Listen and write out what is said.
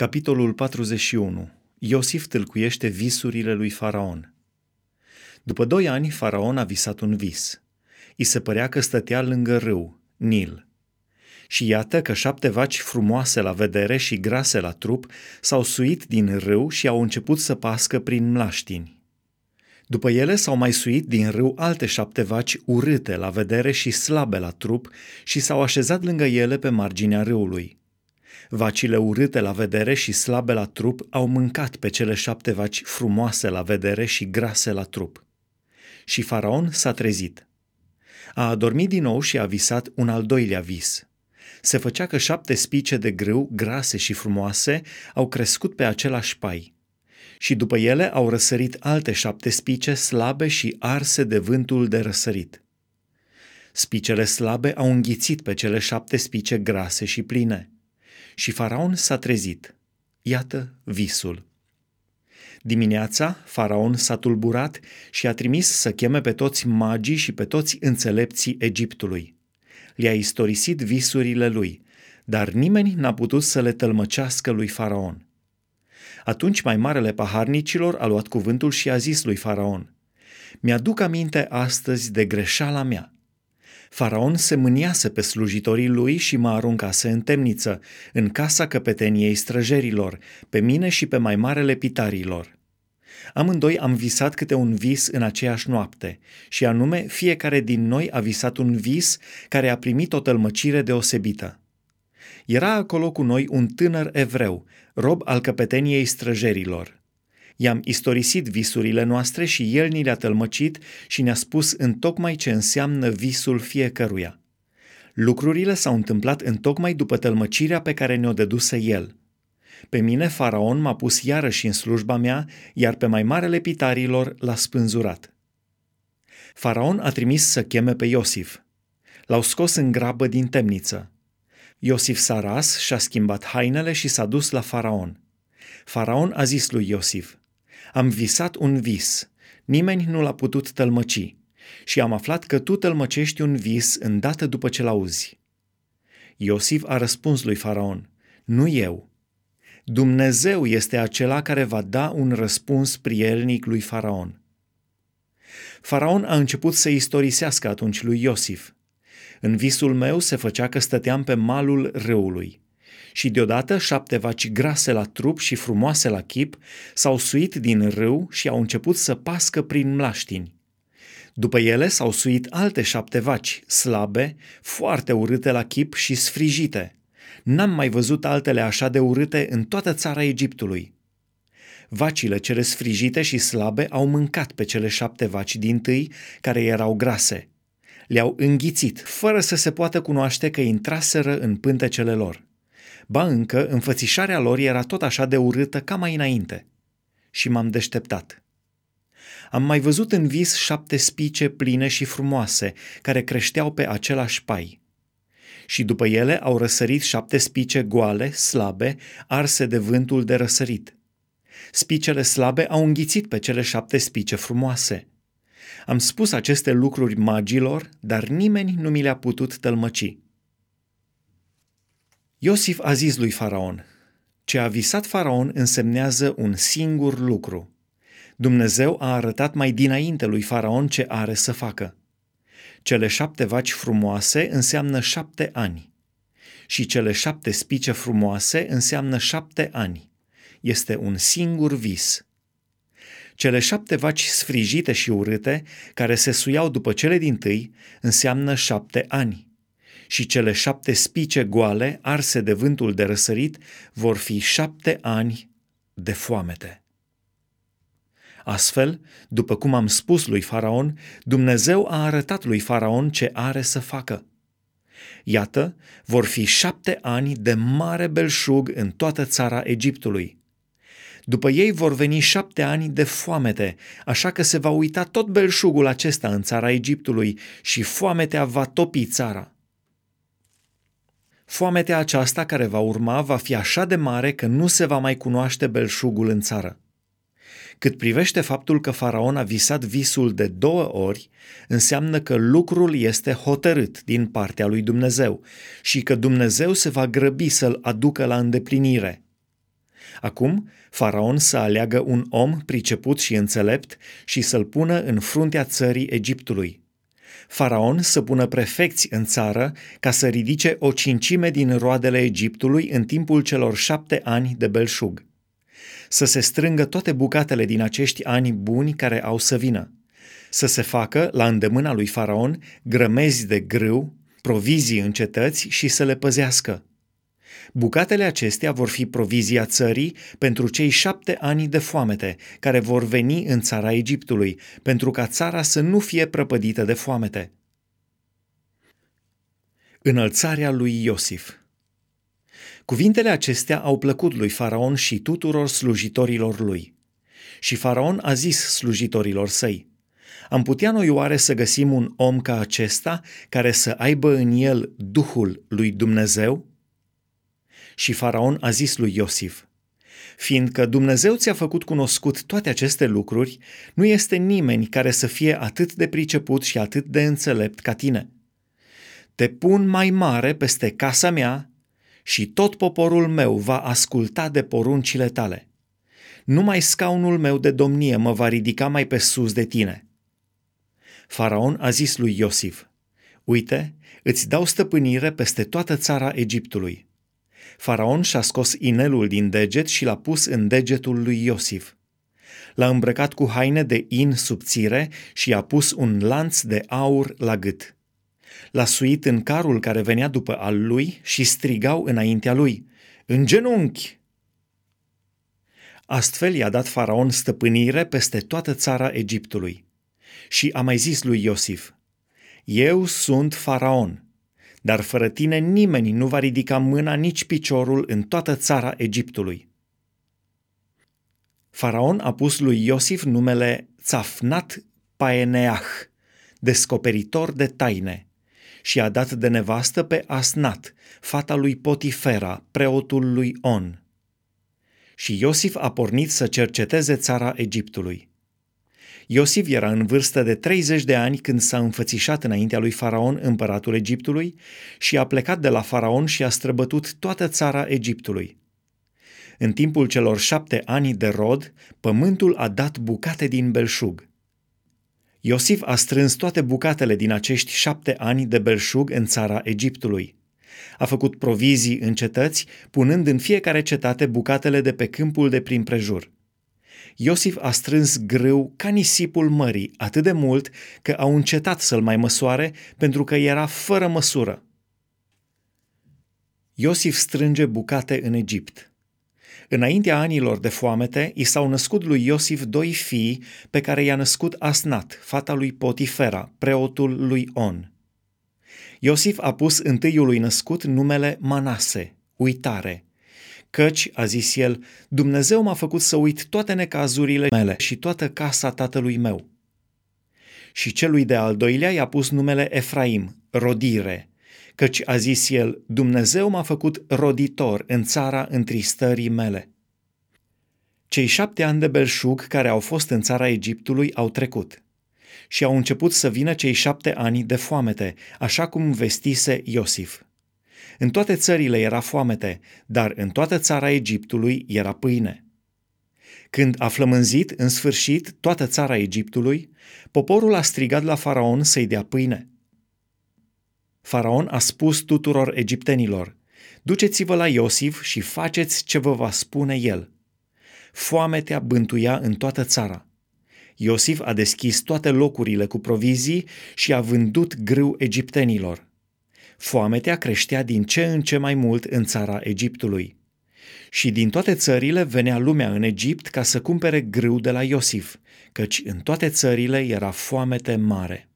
Capitolul 41. Iosif tâlcuiește visurile lui Faraon. După doi ani, Faraon a visat un vis. I se părea că stătea lângă râu, Nil. Și iată că șapte vaci frumoase la vedere și grase la trup s-au suit din râu și au început să pască prin mlaștini. După ele s-au mai suit din râu alte șapte vaci urâte la vedere și slabe la trup și s-au așezat lângă ele pe marginea râului. Vacile urâte la vedere și slabe la trup au mâncat pe cele șapte vaci frumoase la vedere și grase la trup. Și faraon s-a trezit. A adormit din nou și a visat un al doilea vis. Se făcea că șapte spice de grâu, grase și frumoase, au crescut pe același pai. Și după ele au răsărit alte șapte spice slabe și arse de vântul de răsărit. Spicele slabe au înghițit pe cele șapte spice grase și pline și faraon s-a trezit. Iată visul. Dimineața, faraon s-a tulburat și a trimis să cheme pe toți magii și pe toți înțelepții Egiptului. Le-a istorisit visurile lui, dar nimeni n-a putut să le tălmăcească lui faraon. Atunci mai marele paharnicilor a luat cuvântul și a zis lui faraon, Mi-aduc aminte astăzi de greșeala mea. Faraon se mâniase pe slujitorii lui și mă aruncase în temniță, în casa căpeteniei străjerilor, pe mine și pe mai marele pitarilor. Amândoi am visat câte un vis în aceeași noapte, și anume fiecare din noi a visat un vis care a primit o tălmăcire deosebită. Era acolo cu noi un tânăr evreu, rob al căpeteniei străjerilor. I-am istorisit visurile noastre și el ni le-a tălmăcit și ne-a spus în tocmai ce înseamnă visul fiecăruia. Lucrurile s-au întâmplat în tocmai după tălmăcirea pe care ne-o dăduse el. Pe mine, faraon m-a pus iarăși în slujba mea, iar pe mai marele pitarilor l-a spânzurat. Faraon a trimis să cheme pe Iosif. L-au scos în grabă din temniță. Iosif s-a ras și-a schimbat hainele și s-a dus la faraon. Faraon a zis lui Iosif, am visat un vis. Nimeni nu l-a putut tălmăci. Și am aflat că tu tălmăcești un vis îndată după ce l-auzi. Iosif a răspuns lui Faraon, nu eu. Dumnezeu este acela care va da un răspuns prielnic lui Faraon. Faraon a început să istorisească atunci lui Iosif. În visul meu se făcea că stăteam pe malul râului și deodată șapte vaci grase la trup și frumoase la chip s-au suit din râu și au început să pască prin mlaștini. După ele s-au suit alte șapte vaci, slabe, foarte urâte la chip și sfrijite. N-am mai văzut altele așa de urâte în toată țara Egiptului. Vacile cele sfrijite și slabe au mâncat pe cele șapte vaci din tâi, care erau grase. Le-au înghițit, fără să se poată cunoaște că intraseră în pântecele lor. Ba încă, înfățișarea lor era tot așa de urâtă ca mai înainte. Și m-am deșteptat. Am mai văzut în vis șapte spice pline și frumoase, care creșteau pe același pai. Și după ele au răsărit șapte spice goale, slabe, arse de vântul de răsărit. Spicele slabe au înghițit pe cele șapte spice frumoase. Am spus aceste lucruri magilor, dar nimeni nu mi le-a putut tălmăci. Iosif a zis lui Faraon, ce a visat Faraon însemnează un singur lucru. Dumnezeu a arătat mai dinainte lui Faraon ce are să facă. Cele șapte vaci frumoase înseamnă șapte ani și cele șapte spice frumoase înseamnă șapte ani. Este un singur vis. Cele șapte vaci sfrijite și urâte, care se suiau după cele din tâi, înseamnă șapte ani și cele șapte spice goale, arse de vântul de răsărit, vor fi șapte ani de foamete. Astfel, după cum am spus lui Faraon, Dumnezeu a arătat lui Faraon ce are să facă. Iată, vor fi șapte ani de mare belșug în toată țara Egiptului. După ei vor veni șapte ani de foamete, așa că se va uita tot belșugul acesta în țara Egiptului și foametea va topi țara. Foametea aceasta care va urma va fi așa de mare că nu se va mai cunoaște belșugul în țară. Cât privește faptul că faraon a visat visul de două ori, înseamnă că lucrul este hotărât din partea lui Dumnezeu și că Dumnezeu se va grăbi să-l aducă la îndeplinire. Acum, faraon să aleagă un om priceput și înțelept și să-l pună în fruntea țării Egiptului. Faraon să pună prefecți în țară ca să ridice o cincime din roadele Egiptului în timpul celor șapte ani de belșug. Să se strângă toate bucatele din acești ani buni care au să vină. Să se facă, la îndemâna lui Faraon, grămezi de grâu, provizii în cetăți și să le păzească. Bucatele acestea vor fi provizia țării pentru cei șapte ani de foamete care vor veni în țara Egiptului, pentru ca țara să nu fie prăpădită de foamete. Înălțarea lui Iosif Cuvintele acestea au plăcut lui Faraon și tuturor slujitorilor lui. Și Faraon a zis slujitorilor săi, am putea noi oare să găsim un om ca acesta care să aibă în el Duhul lui Dumnezeu? Și Faraon a zis lui Iosif, fiindcă Dumnezeu ți-a făcut cunoscut toate aceste lucruri, nu este nimeni care să fie atât de priceput și atât de înțelept ca tine. Te pun mai mare peste casa mea și tot poporul meu va asculta de poruncile tale. Numai scaunul meu de domnie mă va ridica mai pe sus de tine. Faraon a zis lui Iosif, Uite, îți dau stăpânire peste toată țara Egiptului. Faraon și-a scos inelul din deget și l-a pus în degetul lui Iosif. L-a îmbrăcat cu haine de in subțire și i-a pus un lanț de aur la gât. L-a suit în carul care venea după al lui și strigau înaintea lui, În genunchi! Astfel i-a dat faraon stăpânire peste toată țara Egiptului. Și a mai zis lui Iosif, Eu sunt faraon, dar fără tine nimeni nu va ridica mâna nici piciorul în toată țara Egiptului. Faraon a pus lui Iosif numele Țafnat Paeneah, descoperitor de taine, și a dat de nevastă pe Asnat, fata lui Potifera, preotul lui On. Și Iosif a pornit să cerceteze țara Egiptului. Iosif era în vârstă de 30 de ani când s-a înfățișat înaintea lui Faraon, împăratul Egiptului, și a plecat de la Faraon și a străbătut toată țara Egiptului. În timpul celor șapte ani de rod, pământul a dat bucate din belșug. Iosif a strâns toate bucatele din acești șapte ani de belșug în țara Egiptului. A făcut provizii în cetăți, punând în fiecare cetate bucatele de pe câmpul de prin prejur. Iosif a strâns grâu ca nisipul mării, atât de mult că au încetat să-l mai măsoare pentru că era fără măsură. Iosif strânge bucate în Egipt. Înaintea anilor de foamete, i s-au născut lui Iosif doi fii pe care i-a născut Asnat, fata lui Potifera, preotul lui On. Iosif a pus întâiului născut numele Manase, uitare, Căci, a zis el, Dumnezeu m-a făcut să uit toate necazurile mele și toată casa tatălui meu. Și celui de al doilea i-a pus numele Efraim, rodire, căci a zis el, Dumnezeu m-a făcut roditor în țara întristării mele. Cei șapte ani de belșug care au fost în țara Egiptului au trecut și au început să vină cei șapte ani de foamete, așa cum vestise Iosif. În toate țările era foamete, dar în toată țara Egiptului era pâine. Când a flămânzit, în sfârșit, toată țara Egiptului, poporul a strigat la faraon să-i dea pâine. Faraon a spus tuturor egiptenilor, Duceți-vă la Iosif și faceți ce vă va spune el. Foametea bântuia în toată țara. Iosif a deschis toate locurile cu provizii și a vândut grâu egiptenilor. Foametea creștea din ce în ce mai mult în țara Egiptului. Și din toate țările venea lumea în Egipt ca să cumpere grâu de la Iosif, căci în toate țările era foamete mare.